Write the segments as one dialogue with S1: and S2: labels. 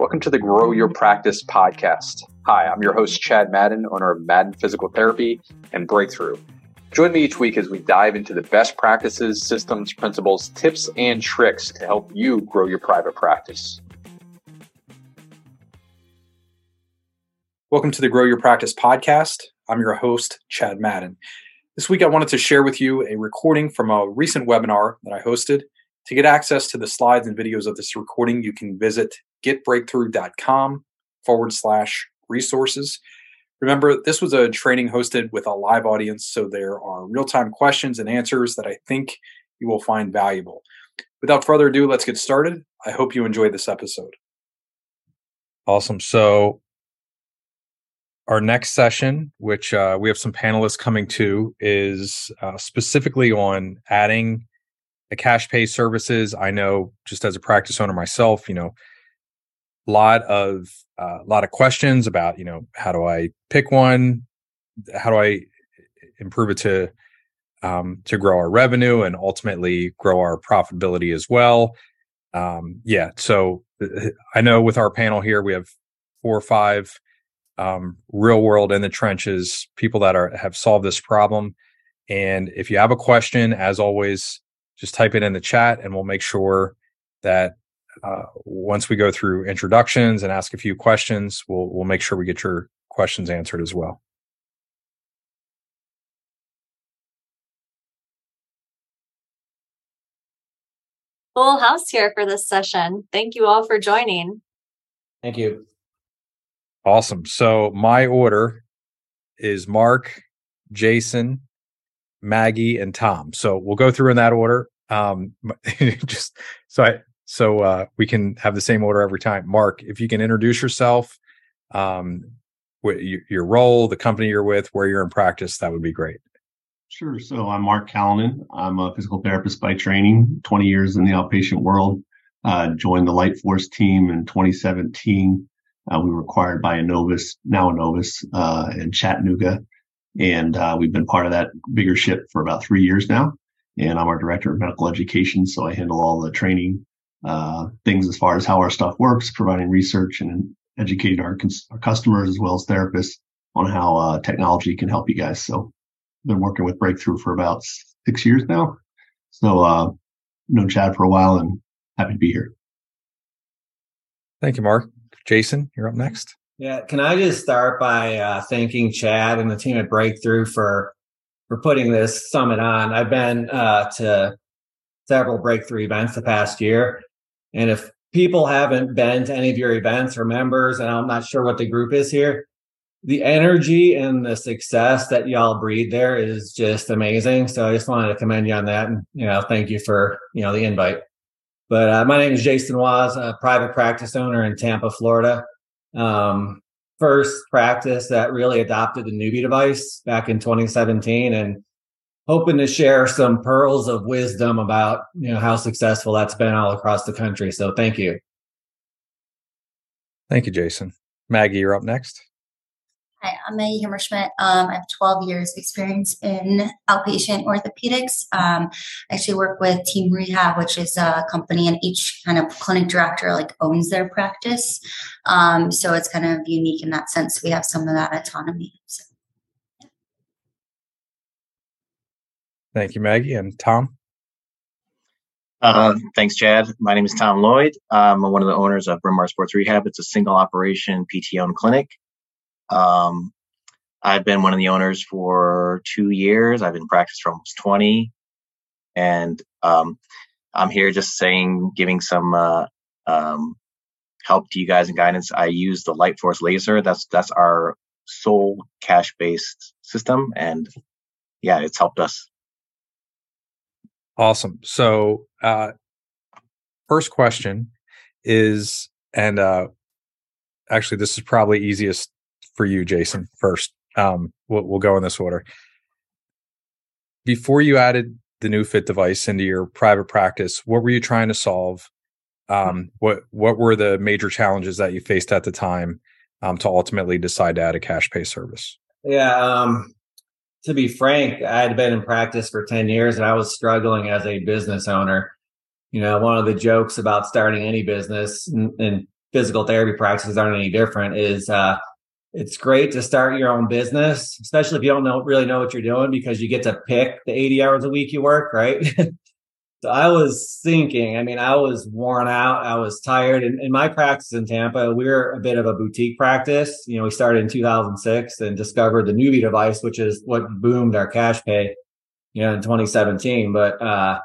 S1: Welcome to the Grow Your Practice podcast. Hi, I'm your host, Chad Madden, owner of Madden Physical Therapy and Breakthrough. Join me each week as we dive into the best practices, systems, principles, tips, and tricks to help you grow your private practice. Welcome to the Grow Your Practice podcast. I'm your host, Chad Madden. This week, I wanted to share with you a recording from a recent webinar that I hosted. To get access to the slides and videos of this recording, you can visit getbreakthrough.com forward slash resources. Remember, this was a training hosted with a live audience, so there are real time questions and answers that I think you will find valuable. Without further ado, let's get started. I hope you enjoyed this episode. Awesome. So, our next session, which uh, we have some panelists coming to, is uh, specifically on adding the cash pay services. I know just as a practice owner myself, you know, lot of a uh, lot of questions about you know how do I pick one, how do I improve it to um, to grow our revenue and ultimately grow our profitability as well. Um, yeah, so uh, I know with our panel here we have four or five um, real world in the trenches people that are have solved this problem. And if you have a question, as always, just type it in the chat, and we'll make sure that uh, once we go through introductions and ask a few questions, we'll we'll make sure we get your questions answered as well.
S2: Full house here for this session. Thank you all for joining.
S3: Thank you.
S1: Awesome. So my order is Mark, Jason, Maggie, and Tom. So we'll go through in that order. Um, just so I so uh, we can have the same order every time. Mark, if you can introduce yourself, um, your role, the company you're with, where you're in practice, that would be great.
S4: Sure. So I'm Mark Callanen. I'm a physical therapist by training, 20 years in the outpatient world. Uh, joined the Light Force team in 2017. Uh, we were acquired by Enovis, now Enovis, uh, in Chattanooga. And uh, we've been part of that bigger ship for about three years now. And I'm our director of medical education. So I handle all the training uh, things as far as how our stuff works, providing research and educating our, cons- our customers as well as therapists on how uh, technology can help you guys. So, I've been working with Breakthrough for about six years now. So, uh, known Chad for a while and happy to be here.
S1: Thank you, Mark. Jason, you're up next.
S3: Yeah, can I just start by uh, thanking Chad and the team at Breakthrough for for putting this summit on. I've been uh, to several breakthrough events the past year, and if people haven't been to any of your events or members, and I'm not sure what the group is here, the energy and the success that y'all breed there is just amazing. So I just wanted to commend you on that. And, you know, thank you for, you know, the invite. But uh, my name is Jason Waz, a private practice owner in Tampa, Florida. Um, first practice that really adopted the Neubie device back in 2017. And hoping to share some pearls of wisdom about you know how successful that's been all across the country. So thank you.
S1: Thank you, Jason. Maggie, you're up next.
S5: Hi, I'm Maggie Hammerschmidt. Um, I have 12 years experience in outpatient orthopedics. Um, I actually work with Team Rehab, which is a company and each kind of clinic director like owns their practice. Um, so it's kind of unique in that sense. We have some of that autonomy. So.
S1: Thank you, Maggie. And Tom?
S6: Uh, thanks, Chad. My name is Tom Loyd. I'm one of the owners of Bryn Mawr Sports Rehab. It's a single operation PT owned clinic. Um, I've been one of the owners for two years. I've been practice for almost 20. And um, I'm here just saying, giving some uh, um, help to you guys and guidance. I use the Lightforce laser. That's that's our sole cash based system, and yeah, it's helped us.
S1: Awesome. So, uh, first question is, and uh, actually, this is probably easiest for you, Jason. First, um, we'll, we'll go in this order. Before you added the NeuFit device into your private practice, what were you trying to solve? Um, what what were the major challenges that you faced at the time um, to ultimately decide to add a cash pay service?
S3: Yeah, um, to be frank, I had been in practice for 10 years and I was struggling as a business owner. You know, one of the jokes about starting any business, and, physical therapy practices aren't any different. Is uh, it's great to start your own business, especially if you don't know really know what you're doing because you get to pick the 80 hours a week you work, right? so I was thinking, I mean, I was worn out, I was tired. And in my practice in Tampa, we're a bit of a boutique practice. You know, we started in 2006 and discovered the Neubie device, which is what boomed our cash pay, you know, in 2017. But uh,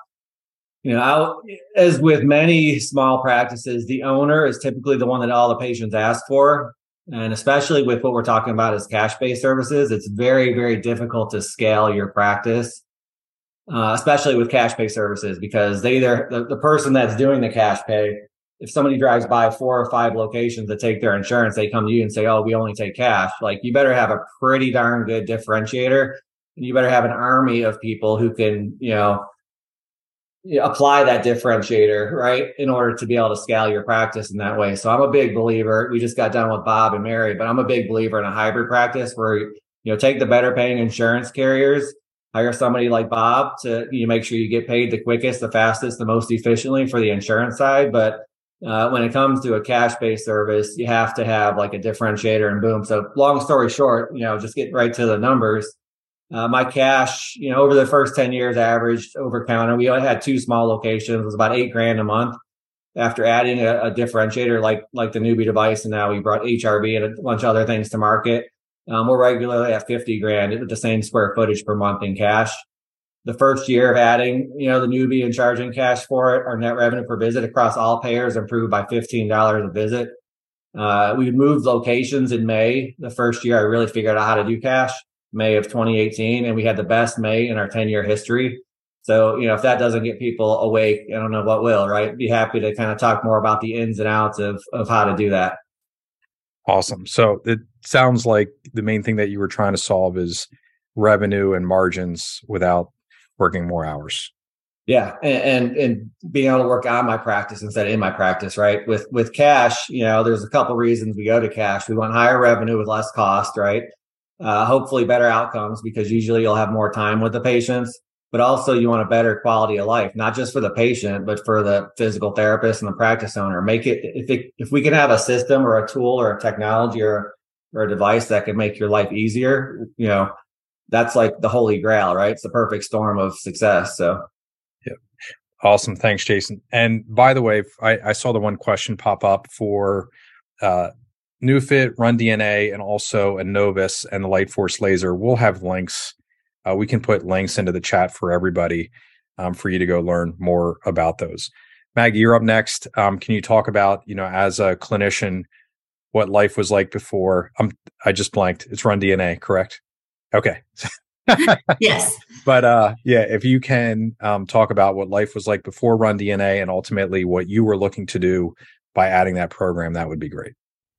S3: you know, I, as with many small practices, the owner is typically the one that all the patients ask for. And especially with what we're talking about as cash based services, it's very, very difficult to scale your practice, uh, especially with cash pay services, because they either, the, the person that's doing the cash pay, if somebody drives by four or five locations to take their insurance, they come to you and say, Oh, we only take cash. Like you better have a pretty darn good differentiator and you better have an army of people who can, you know, apply that differentiator, right, in order to be able to scale your practice in that way. So I'm a big believer. We just got done with Bob and Mary, but I'm a big believer in a hybrid practice where you know take the better paying insurance carriers, hire somebody like Bob to you know, make sure you get paid the quickest, the fastest, the most efficiently for the insurance side, but uh, when it comes to a cash based service, you have to have like a differentiator and boom. So long story short, you know, just get right to the numbers uh, my cash, you know, over the first 10 years averaged over counter. We only had two small locations. It was about eight grand a month after adding a, a, differentiator like, like the Neubie device. And now we brought HRV and a bunch of other things to market. Um, we're regularly at 50 grand with the same square footage per month in cash. The first year of adding, you know, the Neubie and charging cash for it, our net revenue per visit across all payers improved by $15 a visit. Uh, we moved locations in May. The first year I really figured out how to do cash. May of 2018, and we had the best May in our 10 year history. So, you know, if that doesn't get people awake, I don't know what will, right? Be happy to kind of talk more about the ins and outs of, of how to do that.
S1: Awesome. So it sounds like the main thing that you were trying to solve is revenue and margins without working more hours.
S3: Yeah, and, and, and being able to work on my practice instead of in my practice, right? With with cash, you know, there's a couple reasons we go to cash. We want higher revenue with less cost, right? uh, hopefully better outcomes because usually you'll have more time with the patients but also you want a better quality of life not just for the patient but for the physical therapist and the practice owner. Make it if it, if we can have a system or a tool or a technology or or a device that can make your life easier you know that's like the holy grail right? It's the perfect storm of success so.
S1: Yeah awesome. Thanks jason. And by the way i, I saw the one question pop up for uh, NeuFit, Run DNA, and also Enovis and the Light Force laser. We'll have links. Uh, we can put links into the chat for everybody um, for you to go learn more about those. Maggie, you're up next. Um, can you talk about, you know, as a clinician, what life was like before? I'm, I just blanked. It's Run DNA, correct? Okay.
S5: yes.
S1: But uh, yeah, if you can um, talk about what life was like before Run DNA and ultimately what you were looking to do by adding that program, that would be great.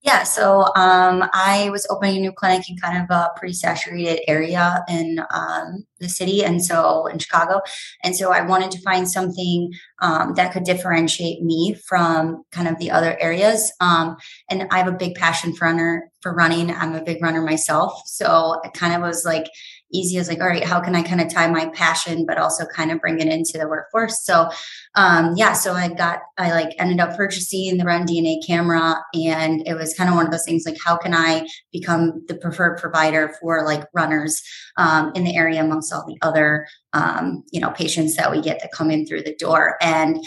S5: Yeah, so um, I was opening a new clinic in kind of a pretty saturated area in um, the city, and so in Chicago. And so I wanted to find something um, that could differentiate me from kind of the other areas. Um, and I have a big passion for runner for running. I'm a big runner myself, so it kind of was like easy as like, all right, how can I kind of tie my passion, but also kind of bring it into the workforce? So, um, yeah, so I got, I like ended up purchasing the Run DNA camera, and it was kind of one of those things like, how can I become the preferred provider for like runners um, in the area amongst all the other, um, you know, patients that we get that come in through the door, and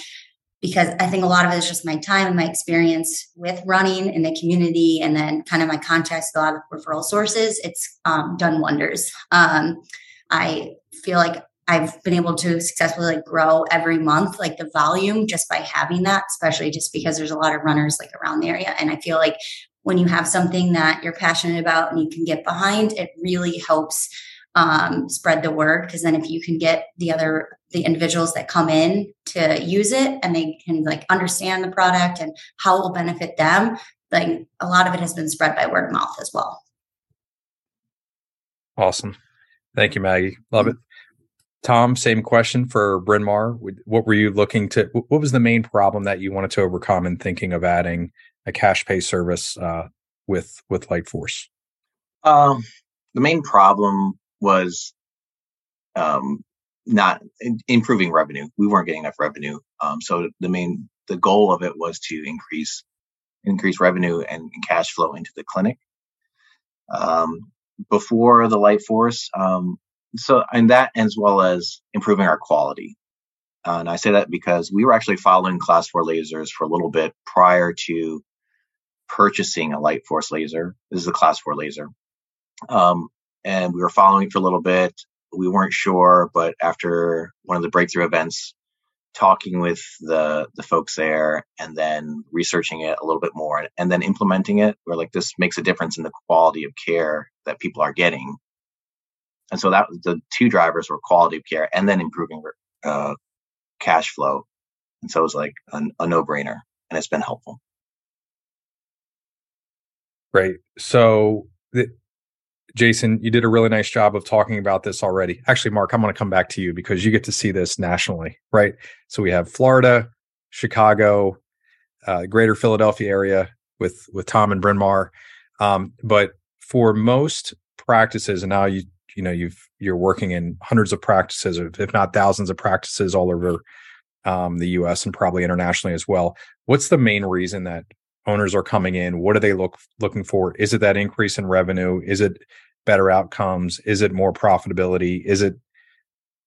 S5: because I think a lot of it is just my time and my experience with running in the community and then kind of my contacts a lot of referral sources. It's um, done wonders. Um, I feel like I've been able to successfully like grow every month, like the volume just by having that, especially just because there's a lot of runners like around the area. And I feel like when you have something that you're passionate about and you can get behind, it really helps um, spread the word because then if you can get the other the individuals that come in to use it and they can like understand the product and how it will benefit them like a lot of it has been spread by word of mouth as well.
S1: Awesome. Thank you maggie. Love it. Tom same question for bryn mawr. What were you looking to what was the main problem that you wanted to overcome in thinking of adding a cash pay service uh, with with light force
S6: um the main problem was um, not in, improving revenue. We weren't getting enough revenue. Um, so the main the goal of it was to increase increase revenue and, and cash flow into the clinic. Um, before the Light Force, um, so and that as well as improving our quality. Uh, and I say that because we were actually following class four lasers for a little bit prior to purchasing a Light Force laser. This is a class four laser. Um, and we were following for a little bit. We weren't sure, but after one of the breakthrough events, talking with the the folks there and then researching it a little bit more and then implementing it we're like this makes a difference in the quality of care that people are getting. And so that was the two drivers were quality of care and then improving uh, cash flow. And so it was like a, a no-brainer and it's been helpful.
S1: Great. So the, Jason, you did a really nice job of talking about this already. Actually, Mark, I'm going to come back to you because you get to see this nationally, right? So we have Florida, Chicago, uh, Greater Philadelphia area with with Tom and Bryn Mawr. Um, but for most practices, and now you you know you've you're working in hundreds of practices, if not thousands of practices all over um, the U.S. and probably internationally as well. What's the main reason that owners are coming in what are they look looking for? Is it that increase in revenue? Is it better outcomes? Is it more profitability? Is it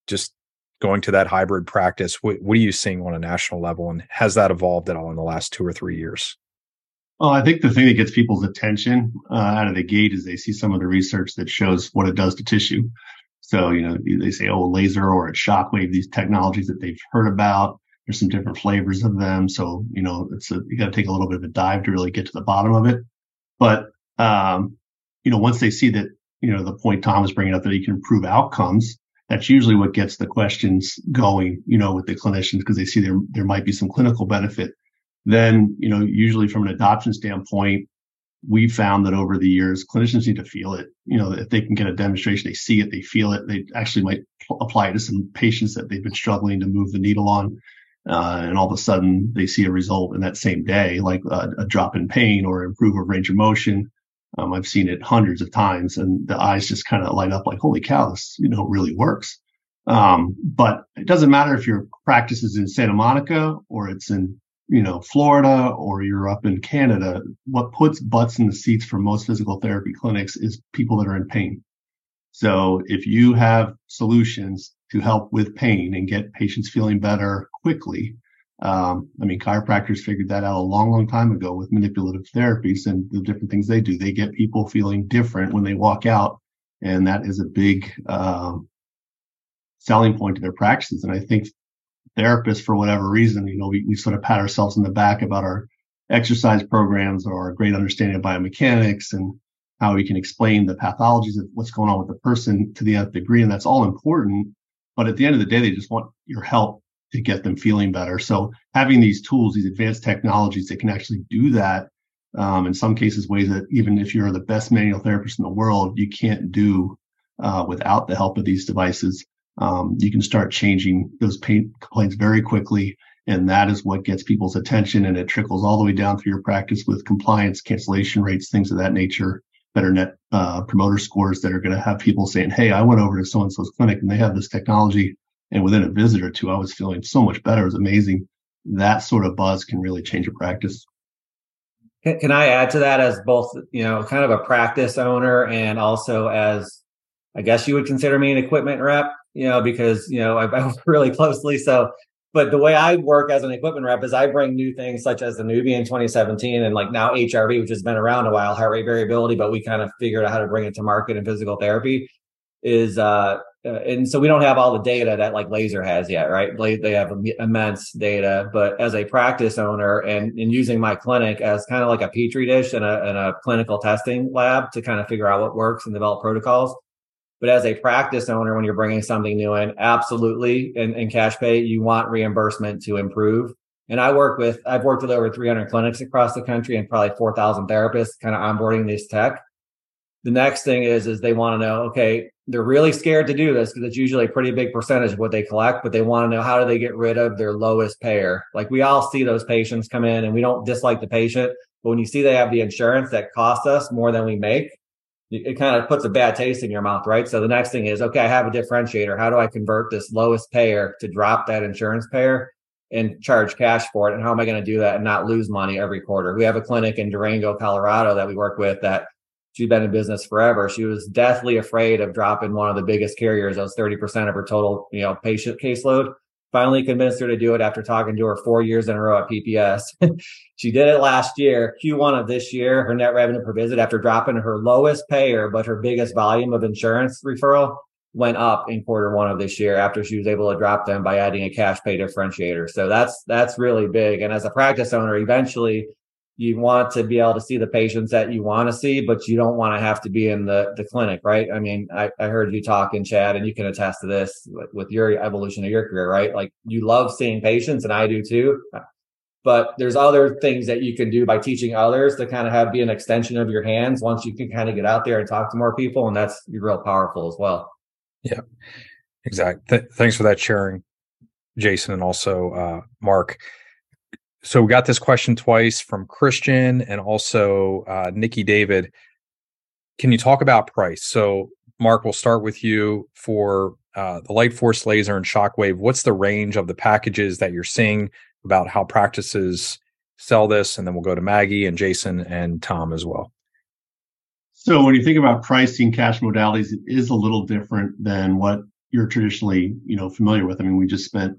S1: just going to that hybrid practice? What, what are you seeing on a national level and has that evolved at all in the last two or three years?
S4: Well, I think the thing that gets people's attention uh, out of the gate is they see some of the research that shows what it does to tissue. So, you know, they say, oh, laser or it's shockwave, these technologies that they've heard about. There's some different flavors of them. So, you know, it's a, you got to take a little bit of a dive to really get to the bottom of it. But, um, you know, once they see that, you know, the point Tom was bringing up that he can improve outcomes, that's usually what gets the questions going, you know, with the clinicians because they see there, there might be some clinical benefit. Then, you know, usually from an adoption standpoint, we found that over the years, clinicians need to feel it. You know, if they can get a demonstration, they see it, they feel it, they actually might apply it to some patients that they've been struggling to move the needle on uh, and all of a sudden they see a result in that same day, like a, a drop in pain or improve of range of motion. Um, I've seen it hundreds of times, and the eyes just kind of light up like, "Holy cow, this you know really works." Um, but it doesn't matter if your practice is in Santa Monica or it's in you know Florida or you're up in Canada. What puts butts in the seats for most physical therapy clinics is people that are in pain. So if you have solutions to help with pain and get patients feeling better quickly. Um, I mean, chiropractors figured that out a long, long time ago with manipulative therapies and the different things they do. They get people feeling different when they walk out, and that is a big um, selling point to their practices. And I think therapists, for whatever reason, you know, we, we sort of pat ourselves in the back about our exercise programs or our great understanding of biomechanics and how we can explain the pathologies of what's going on with the person to the nth degree. And that's all important. But at the end of the day, they just want your help to get them feeling better. So having these tools, these advanced technologies that can actually do that, um, in some cases, ways that even if you're the best manual therapist in the world, you can't do uh, without the help of these devices. Um, you can start changing those pain complaints very quickly. And that is what gets people's attention and it trickles all the way down through your practice with compliance, cancellation rates, things of that nature better net uh, promoter scores that are going to have people saying, Hey, I went over to so and so's clinic and they have this technology. And within a visit or two, I was feeling so much better. It was amazing. That sort of buzz can really change a practice.
S3: Can I add to that as both, you know, kind of a practice owner and also as, I guess you would consider me an equipment rep, you know, because, you know, I, I work really closely. So but the way I work as an equipment rep is I bring new things such as the Nubian 2017 and like now HRV, which has been around a while, heart rate variability, but we kind of figured out how to bring it to market in physical therapy. Is uh, uh, and so we don't have all the data that like laser has yet, right? They have immense data, but as a practice owner and, and using my clinic as kind of like a petri dish and a, and a clinical testing lab to kind of figure out what works and develop protocols but as a practice owner, when you're bringing something new in, absolutely in, in cash pay, you want reimbursement to improve. And I work with, I've worked with over 300 clinics across the country and probably 4,000 therapists kind of onboarding this tech. The next thing is, is they want to know, okay, they're really scared to do this because it's usually a pretty big percentage of what they collect, but they want to know how do they get rid of their lowest payer? Like we all see those patients come in and we don't dislike the patient, but when you see they have the insurance that costs us more than we make, it kind of puts a bad taste in your mouth, right? So the next thing is, okay, I have a differentiator. How do I convert this lowest payer to drop that insurance payer? and charge cash for it. And how am I going to do that and not lose money every quarter? We have a clinic in Durango, Colorado that we work with that she's been in business forever. She was deathly afraid of dropping one of the biggest carriers. That was 30% of her total, you know, patient caseload. Finally convinced her to do it after talking to her four years in a row at PPS. she did it last year, Q1 of this year. Her net revenue per visit after dropping her lowest payer, but her biggest volume of insurance referral went up in quarter one of this year after she was able to drop them by adding a cash pay differentiator. So that's that's really big. And as a practice owner, eventually you want to be able to see the patients that you want to see, but you don't want to have to be in the, the clinic, right? I mean, I, I heard you talk in Chad, and you can attest to this with your evolution of your career, right? Like you love seeing patients, and I do too. But there's other things that you can do by teaching others to kind of have be an extension of your hands once you can kind of get out there and talk to more people, and that's real powerful as well.
S1: Yeah, exactly. Th- thanks for that sharing, Jason, and also uh, Mark. So we got this question twice from Christian and also uh, Nikki David. Can you talk about price? So, Mark, we'll start with you for uh, the Light Force laser and Shockwave. What's the range of the packages that you're seeing about how practices sell this? And then we'll go to Maggie and Jason and Tom as well.
S4: So when you think about pricing cash modalities, it is a little different than what you're traditionally, you know, familiar with. I mean, we just spent,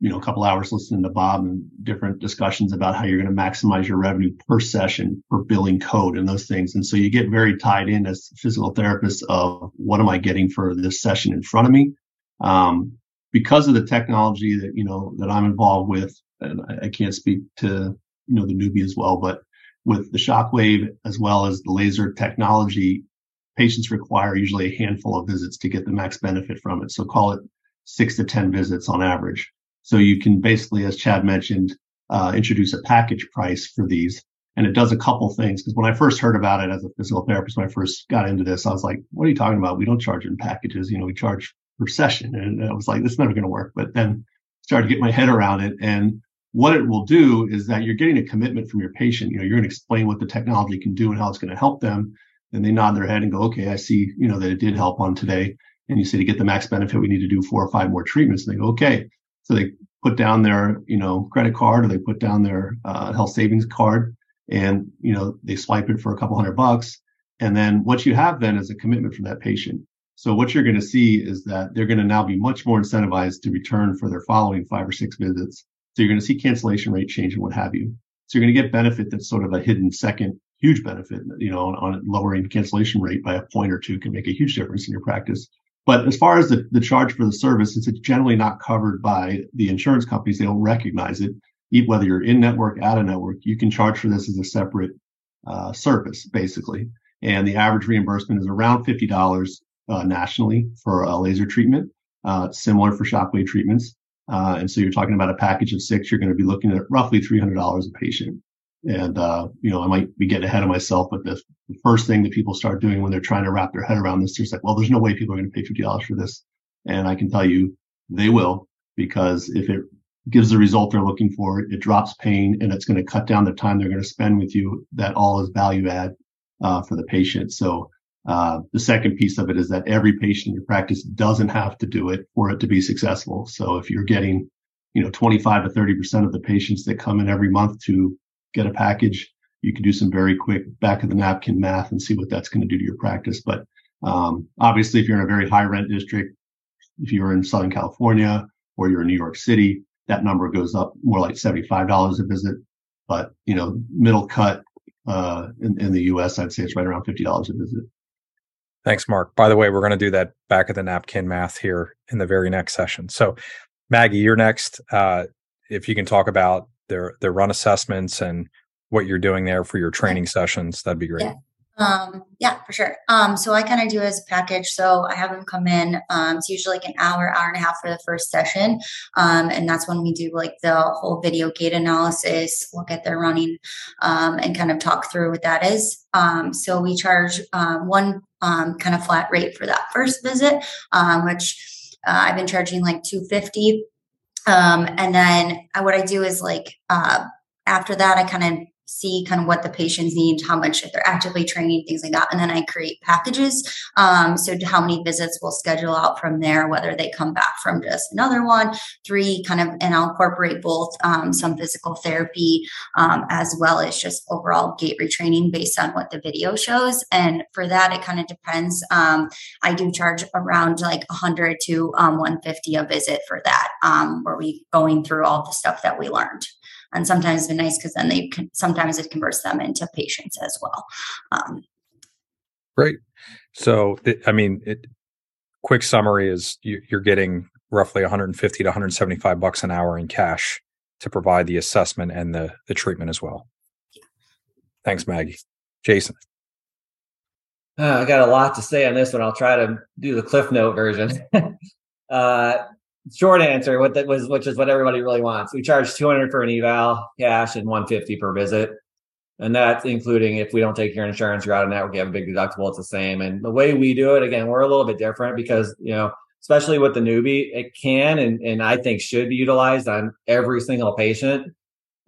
S4: you know, a couple hours listening to Bob and different discussions about how you're going to maximize your revenue per session, per billing code and those things. And so you get very tied in as physical therapists of what am I getting for this session in front of me? Um, because of the technology that, you know, that I'm involved with, and I, I can't speak to, you know, the Neubie as well, but with the shockwave as well as the laser technology, patients require usually a handful of visits to get the max benefit from it. So call it six to 10 visits on average. So you can basically, as Chad mentioned, uh, introduce a package price for these. And it does a couple things. Because when I first heard about it as a physical therapist, when I first got into this, I was like, what are you talking about? We don't charge in packages. You know, we charge per session. And I was like, this is never going to work. But then started to get my head around it. And what it will do is that you're getting a commitment from your patient. You know, you're going to explain what the technology can do and how it's going to help them. And they nod their head and go, okay, I see, you know, that it did help on today. And you say to get the max benefit, we need to do four or five more treatments. And they go, okay. So they put down their, you know, credit card or they put down their uh, health savings card and, you know, they swipe it for a couple hundred bucks. And then what you have then is a commitment from that patient. So what you're going to see is that they're going to now be much more incentivized to return for their following five or six visits so you're going to see cancellation rate change and what have you. So you're going to get benefit that's sort of a hidden second huge benefit, you know, on, on lowering cancellation rate by a point or two can make a huge difference in your practice. But as far as the, the charge for the service, since it's generally not covered by the insurance companies, they don't recognize it. Whether you're in network, out of network, you can charge for this as a separate uh, service, basically. And the average reimbursement is around $50 uh, nationally for a laser treatment, uh, similar for shockwave treatments. Uh, and so you're talking about a package of six, you're going to be looking at roughly $300 a patient. And, uh, you know, I might be getting ahead of myself, but the, the, first thing that people start doing when they're trying to wrap their head around this, they're like, well, there's no way people are going to pay $50 for this. And I can tell you they will, because if it gives the result they're looking for, it drops pain and it's going to cut down the time they're going to spend with you. That all is value add, uh, for the patient. So, uh, the second piece of it is that every patient in your practice doesn't have to do it for it to be successful. So if you're getting, you know, 25 to 30% of the patients that come in every month to get a package, you can do some very quick back of the napkin math and see what that's going to do to your practice. But um, obviously, if you're in a very high rent district, if you're in Southern California or you're in New York City, that number goes up more like $75 a visit. But, you know, middle cut uh, in, in the US, I'd say it's right around $50 a visit.
S1: Thanks, Mark. By the way, we're going to do that back of the napkin math here in the very next session. So, Maggie, you're next. Uh, if you can talk about their their run assessments and what you're doing there for your training sessions, that'd be great.
S5: Yeah. Um, yeah, for sure. Um, so I kind of do as a package. So I have them come in. Um, it's usually like an hour, hour and a half for the first session. Um, and that's when we do like the whole video gait analysis, look at their running, um, and kind of talk through what that is. Um, so we charge one um, kind of flat rate for that first visit, um, which uh, I've been charging like 250. Um, and then I, what I do is like, uh, after that, I kind of see kind of what the patients need, how much if they're actively training, things like that. And then I create packages. Um, so how many visits we'll schedule out from there, whether they come back from just another one, three kind of, and I'll incorporate both um, some physical therapy um, as well as just overall gait retraining based on what the video shows. And for that, it kind of depends. Um, I do charge around like 100 to um, 150 a visit for that, um, where we going through all the stuff that we learned and sometimes it's been nice because then they can sometimes it converts them into patients as well. Um,
S1: great. So i mean it, quick summary is you, you're getting roughly 150 to 175 bucks an hour in cash to provide the assessment and the, the treatment as well. Thanks maggie. Jason.
S3: Uh, i got a lot to say on this one. I'll try to do the cliff note version. Uh, short answer, what that was, which is what everybody really wants. We charge 200 for an eval cash and 150 per visit. And that's including if we don't take your insurance, you're out of network, you have a big deductible, it's the same. And the way we do it, again, we're a little bit different because, you know, especially with the Neubie, it can and, and I think should be utilized on every single patient.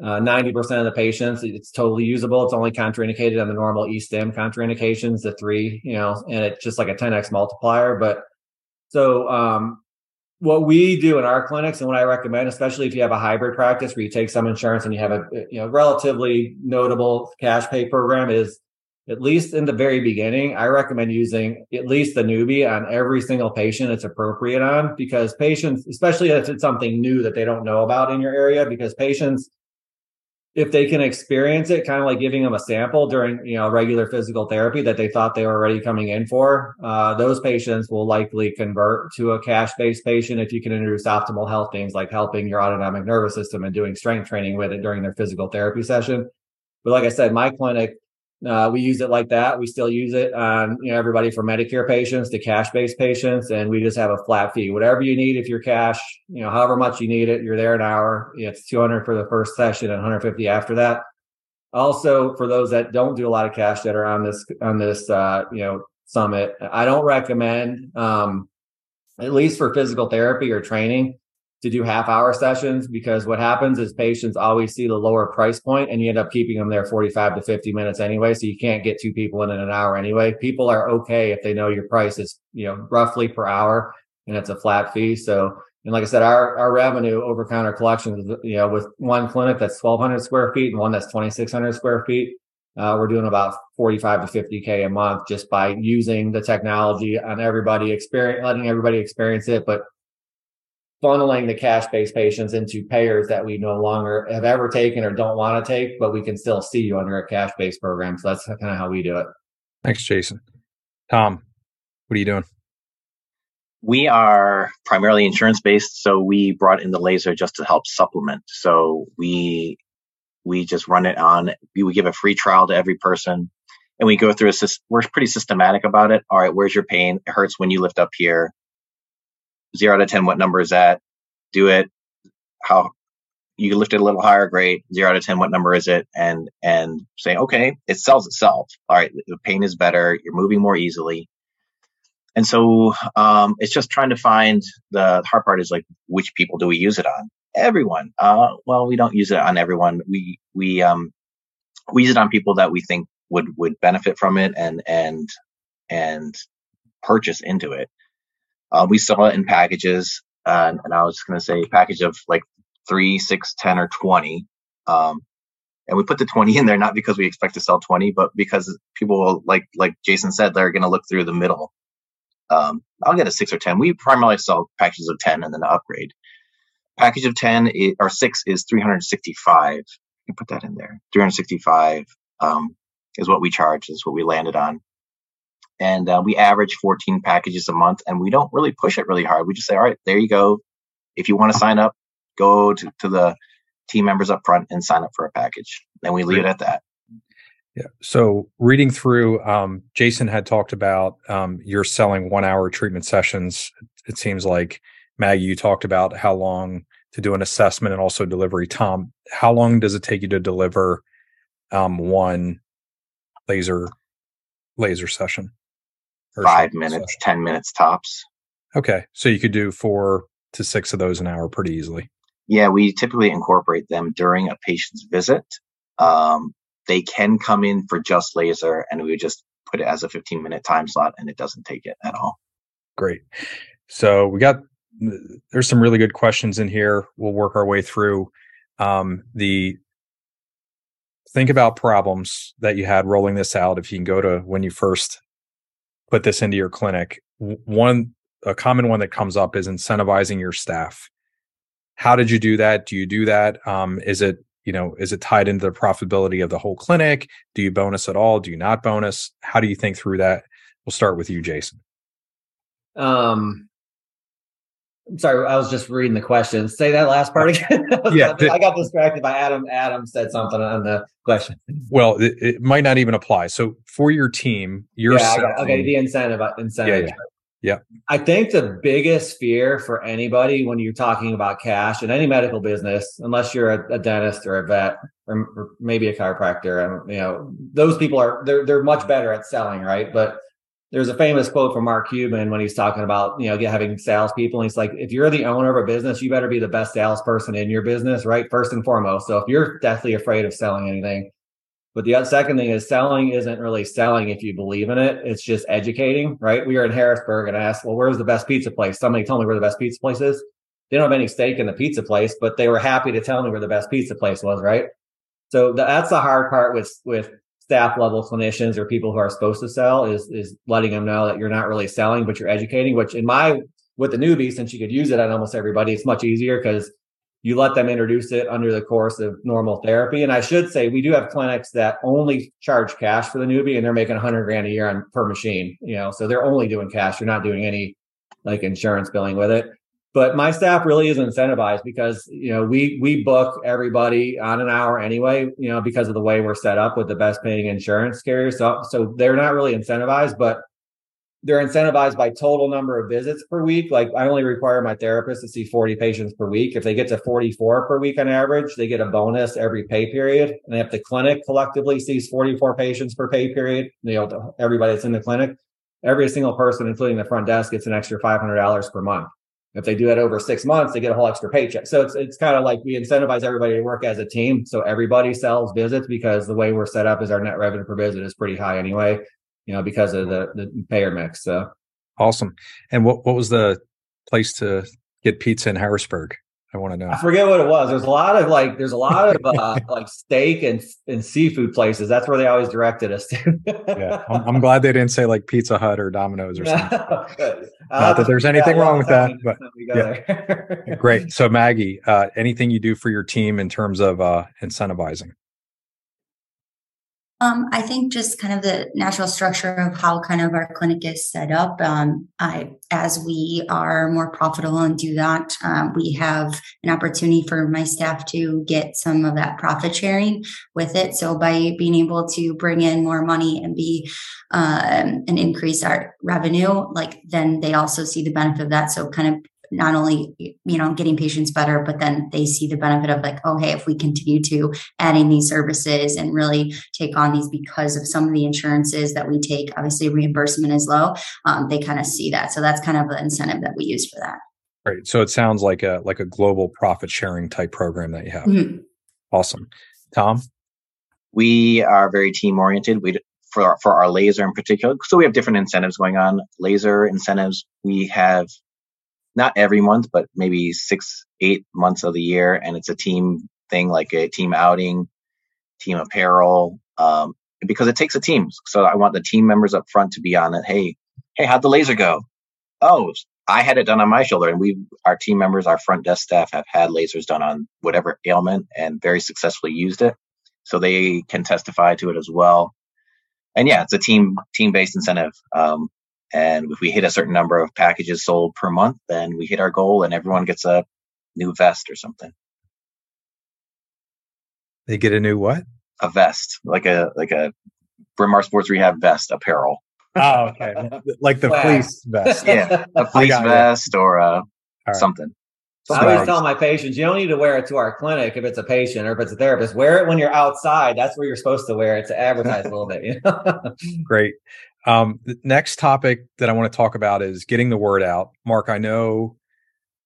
S3: Uh, 90% of the patients, it's totally usable. It's only contraindicated on the normal E-stim contraindications, the three, you know, and it's just like a 10x multiplier. But so um, what we do in our clinics and what I recommend, especially if you have a hybrid practice where you take some insurance and you have a you know relatively notable cash pay program, is at least in the very beginning, I recommend using at least the Neubie on every single patient it's appropriate on because patients, especially if it's something new that they don't know about in your area, because patients if they can experience it, kind of like giving them a sample during you know regular physical therapy that they thought they were already coming in for, uh, those patients will likely convert to a cash based patient if you can introduce optimal health things like helping your autonomic nervous system and doing strength training with it during their physical therapy session. But like I said, my clinic uh, we use it like that. We still use it on you know everybody from Medicare patients to cash based patients, and we just have a flat fee. Whatever you need, if you're cash, you know, however much you need it, you're there an hour. It's 200 for the first session and 150 after that. Also, for those that don't do a lot of cash that are on this on this uh, you know summit, I don't recommend um, at least for physical therapy or training to do half hour sessions because what happens is patients always see the lower price point and you end up keeping them there 45 to 50 minutes anyway. So you can't get two people in an hour anyway. People are okay if they know your price is, you know, roughly per hour and it's a flat fee. So, and like I said, our, our revenue over counter collections, you know, with one clinic that's 1200 square feet and one that's 2600 square feet, uh, we're doing about 45 to 50K a month just by using the technology on everybody experience, letting everybody experience it. But funneling the cash based patients into payers that we no longer have ever taken or don't want to take, but we can still see you under a cash based program. So that's kind of how we do it.
S1: Thanks, Jason. Tom, what are you doing?
S6: We are primarily insurance based, so we brought in the laser just to help supplement. So we we just run it on. We give a free trial to every person, and we go through a. We're pretty systematic about it. All right, where's your pain? It hurts when you lift up here zero out of 10, what number is that? Do it. How you lift it a little higher, great. Zero out of 10, what number is it? And, and say, okay, it sells itself. All right. The pain is better. You're moving more easily. And so, um, it's just trying to find the hard part is like, which people do we use it on? Everyone. Uh, well, we don't use it on everyone. We, we, um, we use it on people that we think would, would benefit from it and, and, and purchase into it. Uh, we sell it in packages, uh, and I was just going to say package of like three, six, ten, or twenty. Um, and we put the 20 in there not because we expect to sell 20 but because people will like like jason said they're going to look through the middle. Um, i'll get a 6 or 10 we primarily sell packages of 10 and then upgrade. Package of 10 is, or 6 is 365 you put that in there. 365 um, is what we charge is what we landed on and uh, we average 14 packages a month and we don't really push it really hard. We just say all right there you go. If you want to sign up go to, to the team members up front and sign up for a package. And we leave it at that.
S1: Yeah. So reading through um, jason had talked about um, you're selling one hour treatment sessions. It seems like maggie you talked about how long to do an assessment and also delivery. Tom how long does it take you to deliver um, one laser laser session
S6: five minutes, 10 minutes tops.
S1: Okay. So you could do four to six of those an hour pretty easily.
S6: Yeah, we typically incorporate them during a patient's visit. Um, they can come in for just laser, and we just put it as a 15 minute time slot, and it doesn't take it at all.
S1: Great. So we got there's some really good questions in here. We'll work our way through um, the think about problems that you had rolling this out. If you can go to when you first put this into your clinic, one a common one that comes up is incentivizing your staff. How did you do that? Do you do that? Um, is it you know is it tied into the profitability of the whole clinic? Do you bonus at all? Do you not bonus? How do you think through that? We'll start with you, Jason.
S3: Um, I'm sorry, I was just reading the question. Say that last part again.
S1: yeah,
S3: I got distracted by Adam. Adam said something on the question.
S1: Well, it, it might not even apply. So for your team, you're
S3: yeah, got, okay. The incentive, uh, incentive.
S1: Yeah, yeah. Yeah.
S3: I think the biggest fear for anybody when you're talking about cash in any medical business, unless you're a, a dentist or a vet or, or, maybe a chiropractor, and you know those people are they're they're much better at selling, right? But there's a famous quote from Mark Cuban when he's talking about, you know, having salespeople. And he's like, if you're the owner of a business, you better be the best salesperson in your business, right? First and foremost. So if you're deathly afraid of selling anything, but the second thing is selling isn't really selling if you believe in it. It's just educating, right? We were in Harrisburg and I asked, well, where's the best pizza place? Somebody told me where the best pizza place is. They don't have any stake in the pizza place, but they were happy to tell me where the best pizza place was, right? So that's the hard part with with staff level clinicians or people who are supposed to sell is is letting them know that you're not really selling, but you're educating. Which in my with the Neubie, since you could use it on almost everybody, it's much easier because you let them introduce it under the course of normal therapy. And I should say we do have clinics that only charge cash for the Neubie, and they're making a hundred grand a year on per machine. You know, so they're only doing cash. You're not doing any like insurance billing with it but my staff really is incentivized because you know we we book everybody on an hour anyway you know because of the way we're set up with the best paying insurance carriers. So so they're not really incentivized but they're incentivized by total number of visits per week. Like i only require my therapist to see 40 patients per week. If they get to 44 per week on average they get a bonus every pay period. And if the clinic collectively sees 44 patients per pay period. You know everybody that's in the clinic every single person including the front desk gets an extra $500 per month if they do that over six months, they get a whole extra paycheck. So it's it's kind of like we incentivize everybody to work as a team. So everybody sells visits because the way we're set up is our net revenue per visit is pretty high anyway, you know, because of the the payer mix. So
S1: awesome. And what what was the place to get pizza in Harrisburg? I want to know.
S3: I forget what it was. There's a lot of like, there's a lot of uh, like steak and and seafood places. That's where they always directed us to.
S1: yeah, I'm, I'm, glad they didn't say like Pizza Hut or Domino's or something. Not that there's anything wrong with that, but yeah. great. So Maggie, uh, anything you do for your team in terms of uh, incentivizing?
S5: Um, I think just kind of the natural structure of how kind of our clinic is set up. Um, I, as we are more profitable and do that, um, we have an opportunity for my staff to get some of that profit sharing with it. So by being able to bring in more money and be um, and increase our revenue, like then they also see the benefit of that. So kind of not only you know getting patients better but then they see the benefit of like oh hey if we continue to adding these services and really take on these because of some of the insurances that we take obviously reimbursement is low um, they kind of see that so that's kind of the incentive that we use for that
S1: Right. So it sounds like a like a global profit sharing type program that you have. Mm-hmm. Awesome. Tom?
S6: We are very team oriented. We for our, for our laser in particular. So we have different incentives going on. Laser incentives. We have not every month, but maybe six, eight months of the year. And it's a team thing, like a team outing, team apparel, um, because it takes a team. So I want the team members up front to be on it. Hey, hey, how'd the laser go? Oh, I had it done on my shoulder, and we, our team members, our front desk staff, have had lasers done on whatever ailment and very successfully used it. So they can testify to it as well. And yeah, it's a team team based incentive. Um, and if we hit a certain number of packages sold per month, then we hit our goal and everyone gets a new vest or something.
S1: They get a new what?
S6: A vest, like a like a Bryn Mawr Sports Rehab vest apparel.
S1: Oh, okay. like the fleece vest.
S6: Yeah, a fleece vest or uh, right. something.
S3: So I always tell my patients, you don't need to wear it to our clinic if it's a patient or if it's a therapist. Wear it when you're outside. That's where you're supposed to wear it to advertise a little bit. You know?
S1: Great. Um, the next topic that I want to talk about is getting the word out. Mark, I know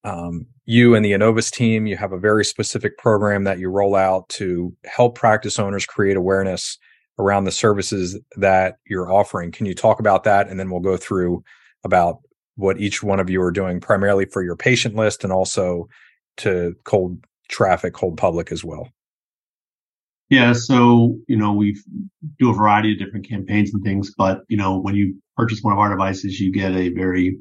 S1: um, you and the Enovis team, you have a very specific program that you roll out to help practice owners create awareness around the services that you're offering. Can you talk about that? And then we'll go through about what each one of you are doing primarily for your patient list and also to cold traffic, cold public as well.
S4: Yeah, so you know we do a variety of different campaigns and things, but you know when you purchase one of our devices, you get a very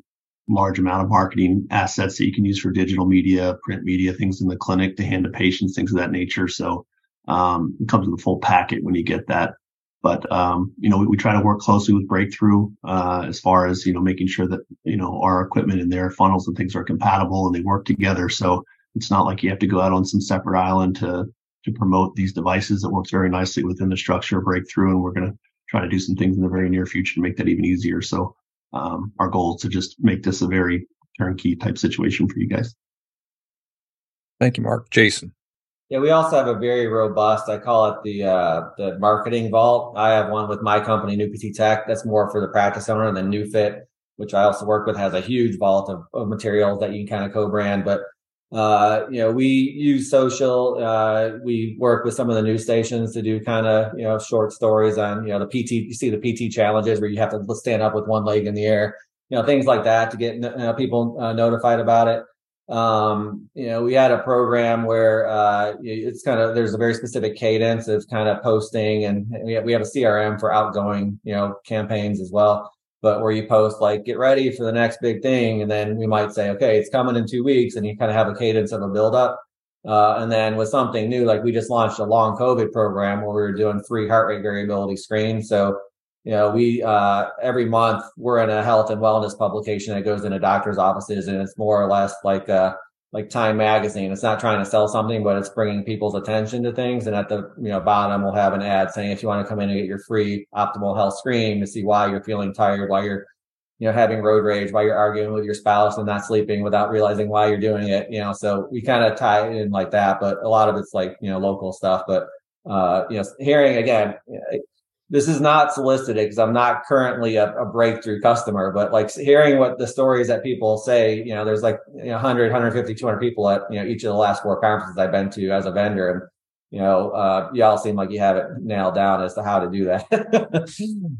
S4: large amount of marketing assets that you can use for digital media, print media, things in the clinic to hand to patients, things of that nature. So um, it comes with a full packet when you get that. But um, you know, we, we, try to work closely with Breakthrough uh, as far as you know making sure that you know our equipment and their funnels and things are compatible and they work together. So it's not like you have to go out on some separate island to to promote these devices. that works very nicely within the structure of Breakthrough, and we're going to try to do some things in the very near future to make that even easier. So um, our goal is to just make this a very turnkey type situation for you guys.
S1: Thank you, Mark. Jason.
S3: Yeah, we also have a very robust. I call it the uh, the marketing vault. I have one with my company, NeuPTtech. That's more for the practice owner. And then NeuFit, which I also work with, has a huge vault of, of materials that you can kind of co-brand. But uh, you know, we use social. Uh, we work with some of the news stations to do kind of you know short stories on you know the PT. You see the PT challenges where you have to stand up with one leg in the air. You know things like that to get you know, people uh, notified about it um, you know, we had a program where uh, it's kind of there's a very specific cadence of kind of posting, and we have, we have a CRM for outgoing, you know, campaigns as well. But where you post like, get ready for the next big thing, and then we might say, okay, it's coming in two weeks, and you kind of have a cadence of a build up. Uh, and then with something new, like we just launched a long COVID program where we were doing free heart rate variability screens. So you know, we uh, every month we're in a health and wellness publication that goes into doctors' offices, and it's more or less like uh, like Time Magazine. It's not trying to sell something, but it's bringing people's attention to things. And at the you know bottom, we'll have an ad saying if you want to come in and get your free optimal health screen to see why you're feeling tired, why you're you know having road rage, why you're arguing with your spouse and not sleeping without realizing why you're doing it. You know, so we kind of tie it in like that, but a lot of it's like you know local stuff, but uh, you know, hearing again, this is not solicited because I'm not currently a, a, breakthrough customer, but like hearing what the stories that people say, you know, there's like you know, 100, 150, 200 people at, you know, each of the last four conferences I've been to as a vendor. And, you know, uh, y'all seem like you have it nailed down as to how to do that.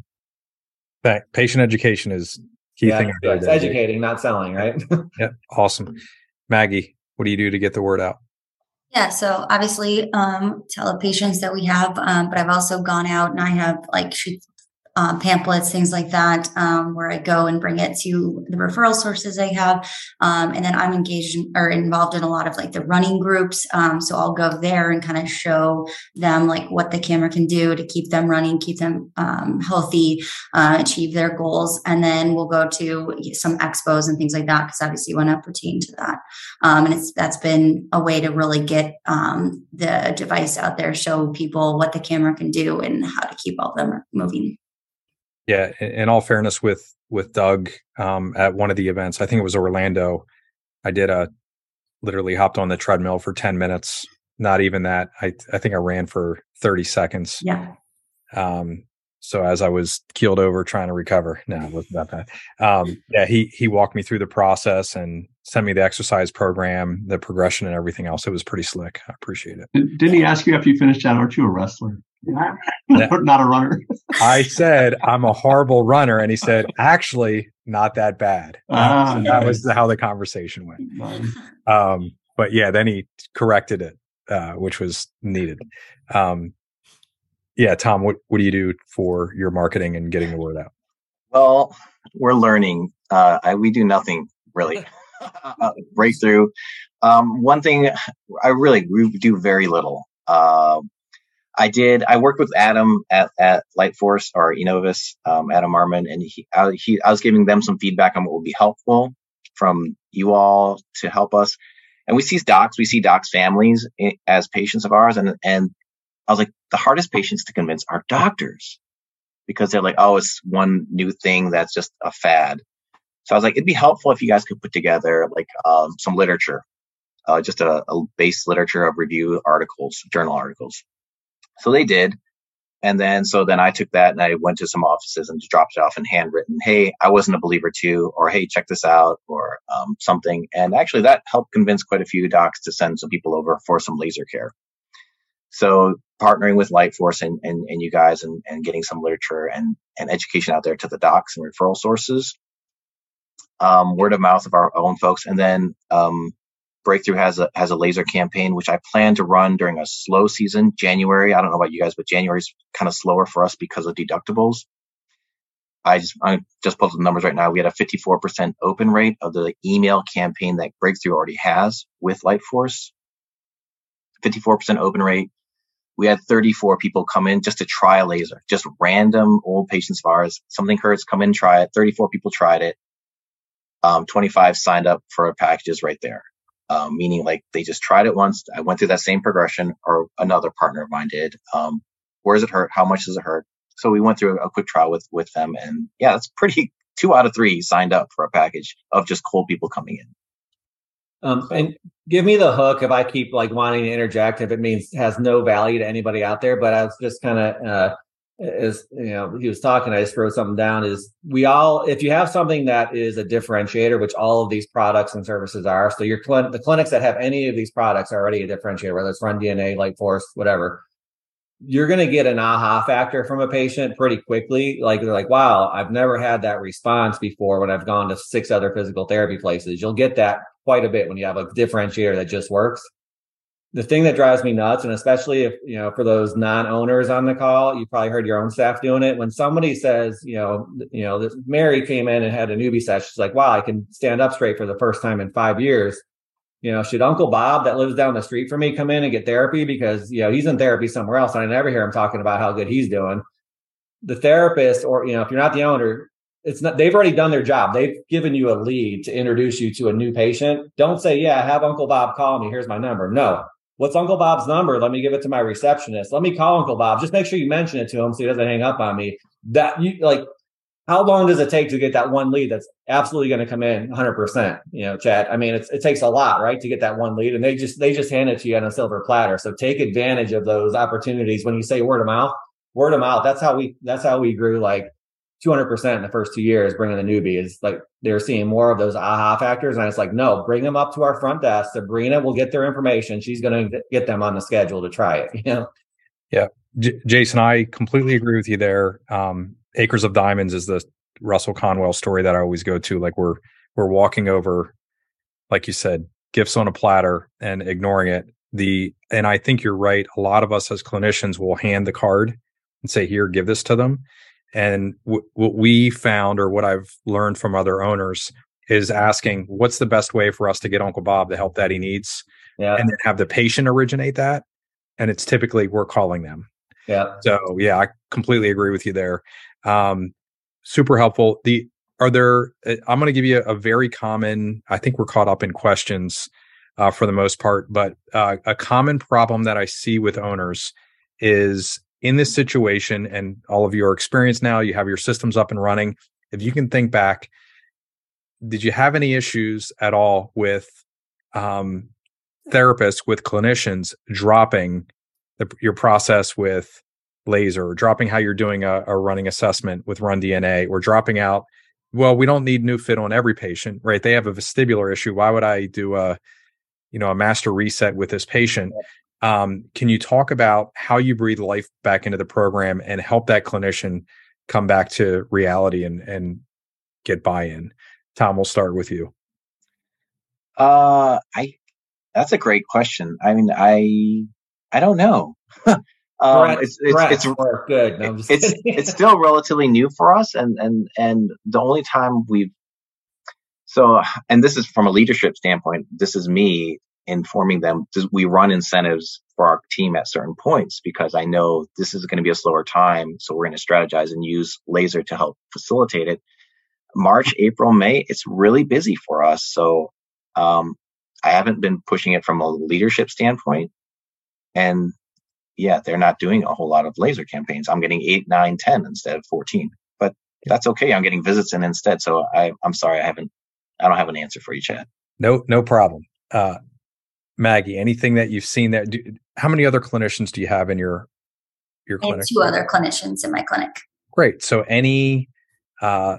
S1: that patient education is key
S3: yeah,
S1: thing.
S3: It's educating, not selling, right?
S1: yeah. Awesome. Maggie, what do you do to get the word out?
S5: Yeah, so obviously um, tell patients that we have, um, but I've also gone out and I have like uh, pamphlets, things like that, um, where I go and bring it to the referral sources I have. Um, and then I'm engaged in, or involved in a lot of like the running groups. Um, so I'll go there and kind of show them like what the camera can do to keep them running, keep them um, healthy, uh, achieve their goals. And then we'll go to some expos and things like that because obviously you want to pertain to that. Um, and it's that's been a way to really get um, the device out there, show people what the camera can do and how to keep all of them moving.
S1: Yeah, in all fairness, with with Doug um, at one of the events, I think it was Orlando. I did a literally hopped on the treadmill for ten minutes. Not even that. I I think I ran for thirty seconds.
S5: Yeah.
S1: Um. So as I was keeled over trying to recover, no, it wasn't that bad. Um. Yeah. He he walked me through the process and sent me the exercise program, the progression, and everything else. It was pretty slick. I appreciate it.
S4: Didn't he ask you after you finished that? Aren't you a wrestler? not a runner.
S1: I said I'm a horrible runner, and he said, "Actually, not that bad."
S4: Ah,
S1: so that was how the conversation went. Um, but yeah, then he corrected it, uh, which was needed. Um, yeah, Tom, what what do you do for your marketing and getting the word out?
S6: Well, we're learning. Uh, I, we do nothing really. Uh, breakthrough. Um, one thing I really we do very little. Uh, I did. I worked with Adam at, at Lightforce or Enovis, um, Adam Arman, and he I, he I was giving them some feedback on what would be helpful from you all to help us. And we see docs, we see docs' families as patients of ours, and and I was like, the hardest patients to convince are doctors because they're like, oh, it's one new thing that's just a fad. So I was like, it'd be helpful if you guys could put together like um, some literature, uh, just a, a base literature of review articles, journal articles so they did. And then, so then I took that and I went to some offices and dropped it off in handwritten. Hey, I wasn't a believer too, or hey, check this out, or um, something. And actually, that helped convince quite a few docs to send some people over for some laser care. So partnering with Lightforce and, and, and you guys and, and getting some literature and, and education out there to the docs and referral sources, um, word of mouth of our own folks. And then um, Breakthrough has a has a laser campaign, which I plan to run during a slow season, January. I don't know about you guys, but January is kind of slower for us because of deductibles. I just I just pulled the numbers right now. We had a 54% open rate of the email campaign that Breakthrough already has with Lightforce. 54% open rate. We had 34 people come in just to try a laser, just random old patients of ours. Something hurts, come in, try it. 34 people tried it. Um, 25 signed up for packages right there um, meaning like they just tried it once. I went through that same progression, or another partner of mine did. Um, where does it hurt? How much does it hurt? So we went through a quick trial with with them, and yeah, that's pretty. Two out of three signed up for a package of just cold people coming in.
S3: Um, and give me the hook if I keep like wanting to interject if it means has no value to anybody out there. But I was just kind of uh, as you know he was talking i just wrote something down is we all if you have something that is a differentiator which all of these products and services are so your clinic the clinics that have any of these products are already a differentiator whether it's run dna Lightforce whatever. You're going to get an aha factor from a patient pretty quickly. Like they're like wow i've never had that response before when i've gone to six other physical therapy places. You'll get that quite a bit when you have a differentiator that just works the thing that drives me nuts, and especially if you know for those non-owners on the call, you probably heard your own staff doing it. When somebody says, you know, you know, this, Mary came in and had a Neubie session, she's like, "Wow, I can stand up straight for the first time in five years." You know, should Uncle Bob that lives down the street from me come in and get therapy because you know he's in therapy somewhere else, and I never hear him talking about how good he's doing. The therapist, or you know, if you're not the owner, it's not they've already done their job they've given you a lead to introduce you to a new patient don't say yeah have uncle bob call me here's my number no What's Uncle Bob's number? Let me give it to my receptionist. Let me call Uncle Bob. Just make sure you mention it to him so he doesn't hang up on me. That you like how long does it take to get that one lead that's absolutely going to come in 100% you know Chad i mean it takes a lot right to get that one lead and they just they just hand it to you on a silver platter so take advantage of those opportunities when you say word of mouth word of mouth that's how we that's how we grew like 200% in the first two years bringing the Neubie is like they're seeing more of those aha factors. And it's like, no, bring them up to our front desk. Sabrina will get their information. She's going to get them on the schedule to try it. You know?
S1: Yeah. J- Jason, I completely agree with you there. Um, Acres of Diamonds is the Russell Conwell story that I always go to. Like we're, we're walking over, like you said, gifts on a platter and ignoring it. The, and I think you're right. A lot of us as clinicians will hand the card and say, here, give this to them and w- what we found, or what I've learned from other owners, is asking, "What's the best way for us to get Uncle Bob the help that he needs?" Yeah. And then have the patient originate that. And it's typically we're calling them.
S3: Yeah.
S1: So yeah, I completely agree with you there. Um, super helpful. The are there? Uh, I'm going to give you a, a, very common. I think we're caught up in questions uh, for the most part, but uh, a common problem that I see with owners is in this situation and all of your experience now, you have your systems up and running. If you can think back, did you have any issues at all with um, therapists, with clinicians dropping the, your process with laser, dropping how you're doing a, a running assessment with Run DNA, or dropping out? Well, we don't need NeuFit on every patient, right? They have a vestibular issue. Why would I do a you know a master reset with this patient um, can you talk about how you breathe life back into the program and help that clinician come back to reality and and get buy-in? Tom, we'll start with you.
S6: Uh, I that's a great question. I mean, I I don't know. um, it's it's, it's good. No, it's it's still relatively new for us, and and and the only time we've so and this is from a leadership standpoint. This is me informing them we run incentives for our team at certain points because I know this is going to be a slower time. So we're going to strategize and use laser to help facilitate it. March, April, May, it's really busy for us. So um, I haven't been pushing it from a leadership standpoint. And yeah, they're not doing a whole lot of laser campaigns. I'm getting eight, nine, 10 instead of 14. But that's okay. I'm getting visits in instead. So I, I'm sorry, I haven't, I don't have an answer for you, Chad.
S1: No, no problem. Uh, Maggie, anything that you've seen that? Do, how many other clinicians do you have in your your clinic?
S5: Two other clinicians in my clinic.
S1: Great. So any uh,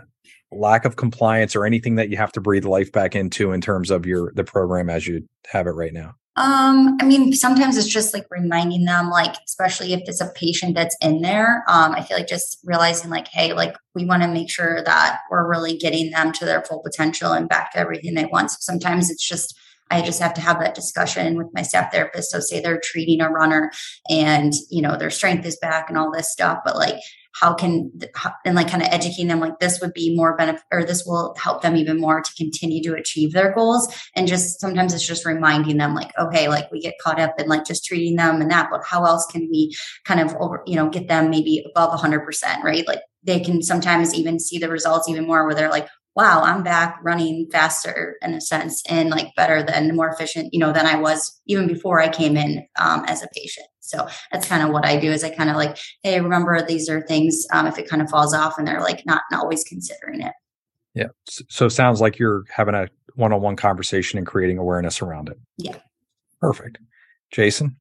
S1: lack of compliance or anything that you have to breathe life back into in terms of your the program as you have it right now?
S5: Um, I mean, sometimes it's just like reminding them, like, especially if it's a patient that's in there. Um, I feel like just realizing, like, hey, like, we want to make sure that we're really getting them to their full potential and back to everything they want. So sometimes it's just, I just have to have that discussion with my staff therapist. So, say they're treating a runner and, you know, their strength is back and all this stuff, but like, how can how, and like kind of educating them like this would be more benefit or this will help them even more to continue to achieve their goals and just sometimes it's just reminding them like okay like we get caught up in like just treating them and that but how else can we kind of over you know get them maybe above 100% right like they can sometimes even see the results even more where they're like wow, I'm back running faster in a sense and like better than more efficient, you know, than I was even before I came in um, as a patient. So that's kind of what I do is I kind of like, hey, remember these are things um, if it kind of falls off and they're like not, not always considering it.
S1: Yeah. So it sounds like you're having a one-on-one conversation and creating awareness around it.
S5: Yeah.
S1: Perfect. Jason?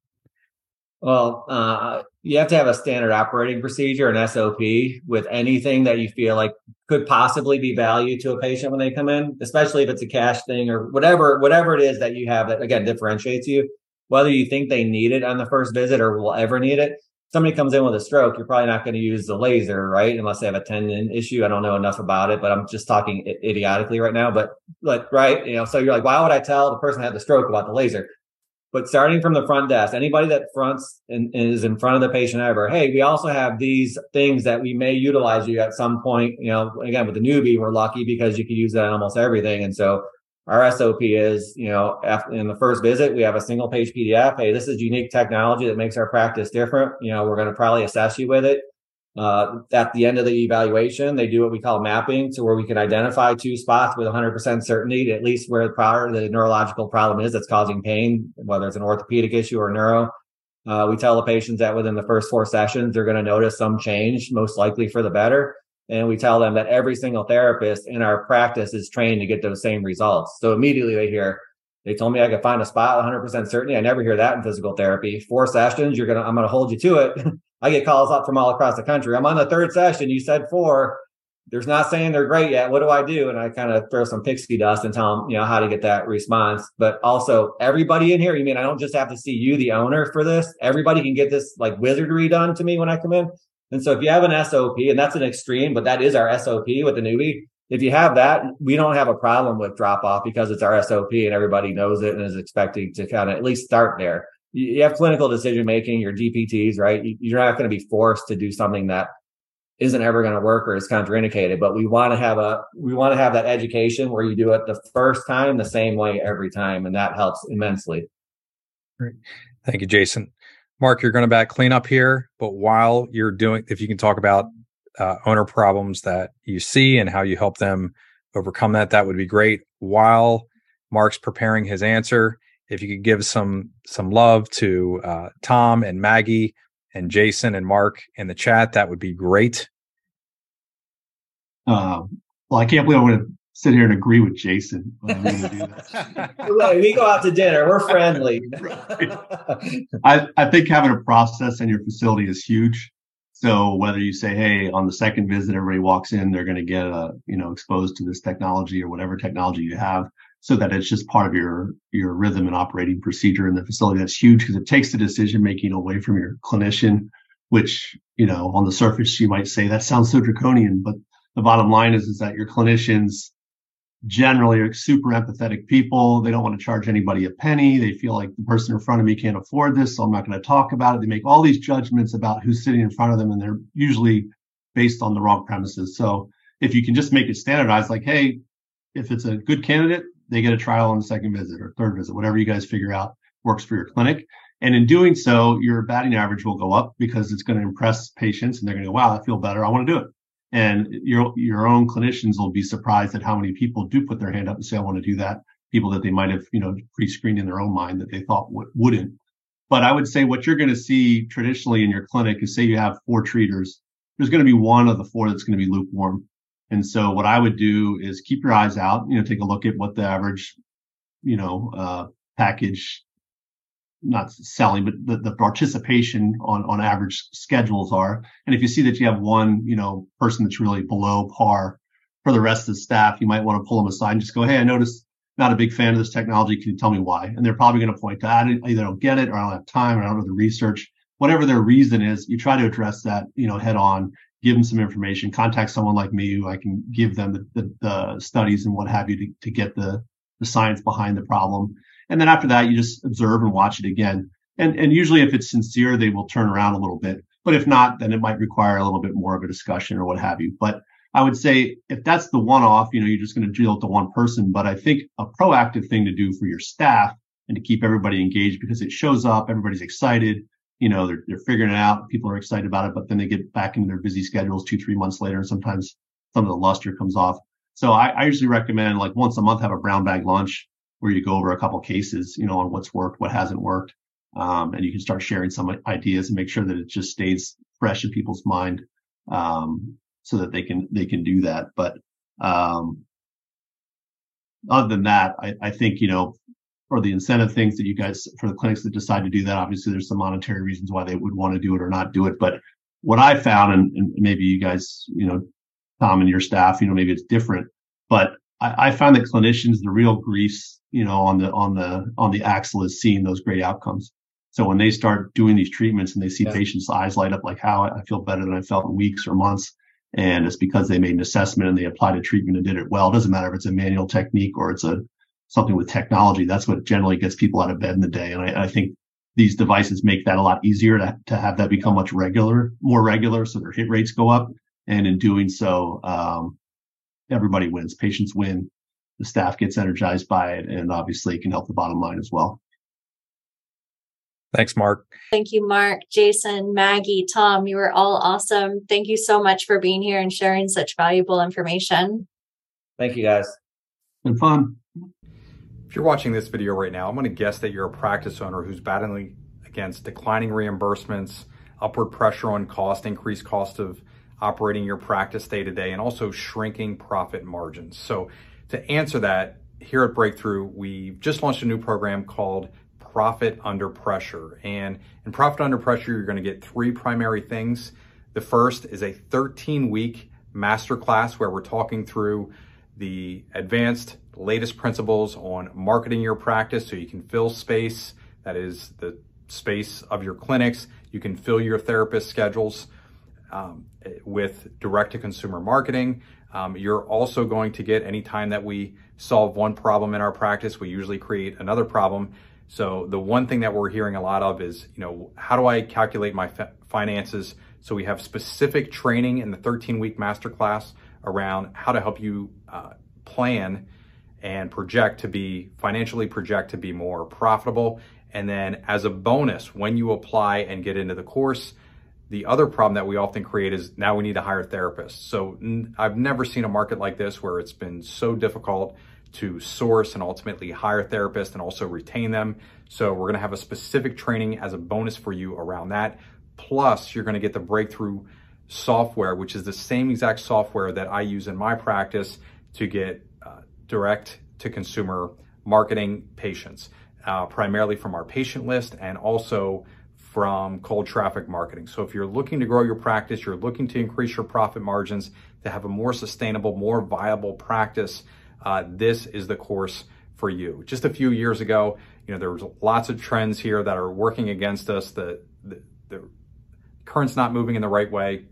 S3: Well, uh, you have to have a standard operating procedure, an SOP, with anything that you feel like could possibly be value to a patient when they come in, especially if it's a cash thing or whatever, whatever it is that you have that again differentiates you. Whether you think they need it on the first visit or will ever need it, somebody comes in with a stroke, you're probably not going to use the laser, right? Unless they have a tendon issue. I don't know enough about it, but I'm just talking idiotically right now. But like, right, you know, so you're like, why would I tell the person that had the stroke about the laser? But starting from the front desk, anybody that fronts and is in front of the patient ever, hey, we also have these things that we may utilize you at some point. You know, again, with the Neubie, we're lucky because you can use that on almost everything. And so our SOP is, you know, after, in the first visit, we have a single page PDF. Hey, this is unique technology that makes our practice different. You know, we're going to probably assess you with it. Uh, at the end of the evaluation, they do what we call mapping to where we can identify two spots with 100% certainty, at least where prior the neurological problem is that's causing pain, whether it's an orthopedic issue or neuro. Uh, we tell the patients that within the first four sessions, they're going to notice some change, most likely for the better. And we tell them that every single therapist in our practice is trained to get those same results. So immediately they hear, they told me I could find a spot 100% certainty. I never hear that in physical therapy. Four sessions, you're going to, I'm going to hold you to it. I get calls up from all across the country. I'm on the third session. You said four. There's not saying they're great yet. What do I do? And I kind of throw some pixie dust and tell them, you know, how to get that response. But also, everybody in here, you mean I don't just have to see you, the owner, for this? Everybody can get this like wizardry done to me when I come in. And so if you have an SOP, and that's an extreme, but that is our SOP with the Neubie. If you have that, we don't have a problem with drop off because it's our SOP and everybody knows it and is expecting to kind of at least start there you have clinical decision making, your DPTs, right? You're not going to be forced to do something that isn't ever going to work or is contraindicated. But we want to have a we want to have that education where you do it the first time the same way every time, and that helps immensely.
S1: Great, thank you, Jason. Mark, you're going to back clean up here, but while you're doing, if you can talk about uh, owner problems that you see and how you help them overcome that, that would be great. While Mark's preparing his answer, if you could give some some love to uh, Tom and Maggie and Jason and Mark in the chat, that would be great.
S4: Uh, well, I can't believe I'm going to sit here and agree with Jason.
S3: we go out to dinner. We're friendly.
S4: I, I think having a process in your facility is huge. So whether you say, hey, on the second visit, everybody walks in, they're going to get, uh, you know, exposed to this technology or whatever technology you have so that it's just part of your your rhythm and operating procedure in the facility. That's huge because it takes the decision making away from your clinician, which you know on the surface you might say that sounds so draconian, but the bottom line is is that your clinicians generally are super empathetic people. They don't want to charge anybody a penny. They feel like the person in front of me can't afford this, so I'm not going to talk about it. They make all these judgments about who's sitting in front of them, and they're usually based on the wrong premises. So if you can just make it standardized, like, hey, if it's a good candidate, they get a trial on the second visit or third visit, whatever you guys figure out works for your clinic. And in doing so, your batting average will go up because it's going to impress patients and they're going to go, wow, I feel better. I want to do it. And your, your own clinicians will be surprised at how many people do put their hand up and say, I want to do that. People that they might have, you know, pre-screened in their own mind that they thought w- wouldn't. But I would say what you're going to see traditionally in your clinic is say you have four treaters. There's going to be one of the four that's going to be lukewarm. And so what I would do is keep your eyes out, you know, take a look at what the average, you know, uh, package not selling, but the, the participation on on average schedules are. And if you see that you have one, you know, person that's really below par for the rest of the staff, you might want to pull them aside and just go, "Hey, I noticed not a big fan of this technology. Can you tell me why?" And they're probably going to point to, "I either don't get it, or I don't have time, or I don't know the research." Whatever their reason is, you try to address that, you know, head on. Give them some information. Contact someone like me who I can give them the, the, the studies and what have you to, to get the the science behind the problem. And then after that, you just observe and watch it again. And, and usually if it's sincere, they will turn around a little bit. But if not, then it might require a little bit more of a discussion or what have you. But I would say if that's the one off, you know, you're just going to deal with the one person. But I think a proactive thing to do for your staff and to keep everybody engaged because it shows up, everybody's excited, you know, they're, they're figuring it out. People are excited about it, but then they get back into their busy schedules two, three months later. And sometimes some of the luster comes off. So I, I usually recommend like once a month have a brown bag lunch where you go over a couple cases, you know, on what's worked, what hasn't worked, um, and you can start sharing some ideas and make sure that it just stays fresh in people's mind, um, so that they can they can do that. But um, other than that, I, I think you know for the incentive things that you guys for the clinics that decide to do that, obviously there's some monetary reasons why they would want to do it or not do it. But what I found, and, and maybe you guys, you know, Tom and your staff, you know, maybe it's different, but I, I found that clinicians, the real grease, you know, on the on the on the axle is seeing those great outcomes. So when they start doing these treatments and they see yeah. patients' eyes light up, like how I feel better than I felt in weeks or months, and it's because they made an assessment and they applied a treatment and did it well. It doesn't matter if it's a manual technique or it's a something with technology. That's what generally gets people out of bed in the day. And I, I think these devices make that a lot easier to, to have that become much regular, more regular, so their hit rates go up. And in doing so, um, everybody wins. Patients win. The staff gets energized by it, and obviously it can help the bottom line as well.
S1: Thanks, Mark.
S2: Thank you, Mark, Jason, Maggie, Tom. You were all awesome. Thank you so much for being here and sharing such valuable information.
S3: Thank you, guys.
S4: It's Been fun.
S1: You're watching this video right now, I'm going to guess that you're a practice owner who's battling against declining reimbursements, upward pressure on cost, increased cost of operating your practice day to day, and also shrinking profit margins. So to answer that, here at Breakthrough, we just launched a new program called Profit Under Pressure. And in Profit Under Pressure, you're going to get three primary things. The first is a 13 week masterclass where we're talking through the advanced latest principles on marketing your practice so you can fill space, that is the space of your clinics. You can fill your therapist schedules um, with direct to consumer marketing. Um, you're also going to get any time that we solve one problem in our practice, we usually create another problem. So the one thing that we're hearing a lot of is, you know, how do I calculate my finances? So we have specific training in the 13 week masterclass around how to help you uh, plan and project to be financially project to be more profitable. And then as a bonus, when you apply and get into the course, the other problem that we often create is now we need to hire therapists. So I've never seen a market like this where it's been so difficult to source and ultimately hire therapists and also retain them. So we're going to have a specific training as a bonus for you around that. Plus, you're going to get the breakthrough software, which is the same exact software that I use in my practice to get direct to consumer marketing patients, uh, primarily from our patient list and also from cold traffic marketing. So if you're looking to grow your practice, you're looking to increase your profit margins, to have a more sustainable, more viable practice, uh, this is the course for you. Just a few years ago, you know, there was lots of trends here that are working against us. The, the, the current's not moving in the right way.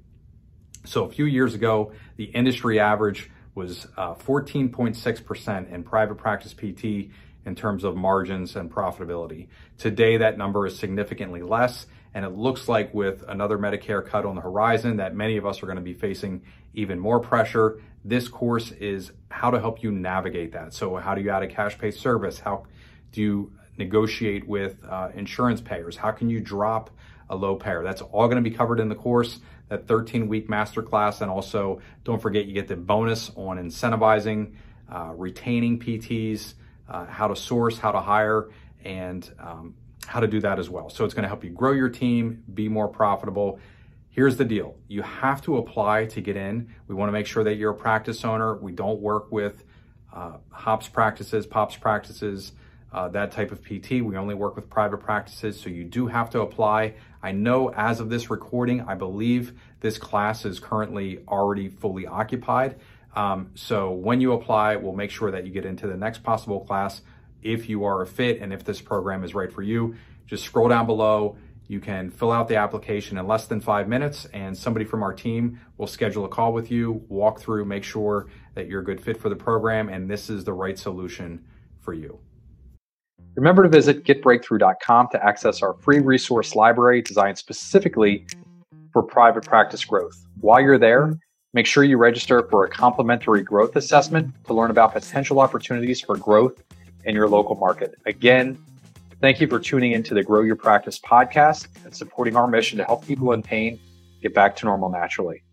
S1: So a few years ago, the industry average was 14.6% uh, in private practice PT in terms of margins and profitability. Today, that number is significantly less, and it looks like with another Medicare cut on the horizon that many of us are going to be facing even more pressure. This course is how to help you navigate that. So how do you add a cash pay service? How do you negotiate with uh, insurance payers? How can you drop a low payer? That's all going to be covered in the course, that 13 week masterclass. And also don't forget you get the bonus on incentivizing, uh, retaining PTs, uh, how to source, how to hire, and um, how to do that as well. So it's going to help you grow your team, be more profitable. Here's the deal. You have to apply to get in. We want to make sure that you're a practice owner. We don't work with uh, hops practices, pops practices, uh, that type of PT. We only work with private practices, so you do have to apply. I know as of this recording, I believe this class is currently already fully occupied. Um, so when you apply, we'll make sure that you get into the next possible class if you are a fit and if this program is right for you. Just scroll down below. You can fill out the application in less than five minutes, and somebody from our team will schedule a call with you, walk through, make sure that you're a good fit for the program, and this is the right solution for you. Remember to visit getbreakthrough.com to access our free resource library designed specifically for private practice growth. While you're there, make sure you register for a complimentary growth assessment to learn about potential opportunities for growth in your local market. Again, thank you for tuning into the Grow Your Practice podcast and supporting our mission to help people in pain get back to normal naturally.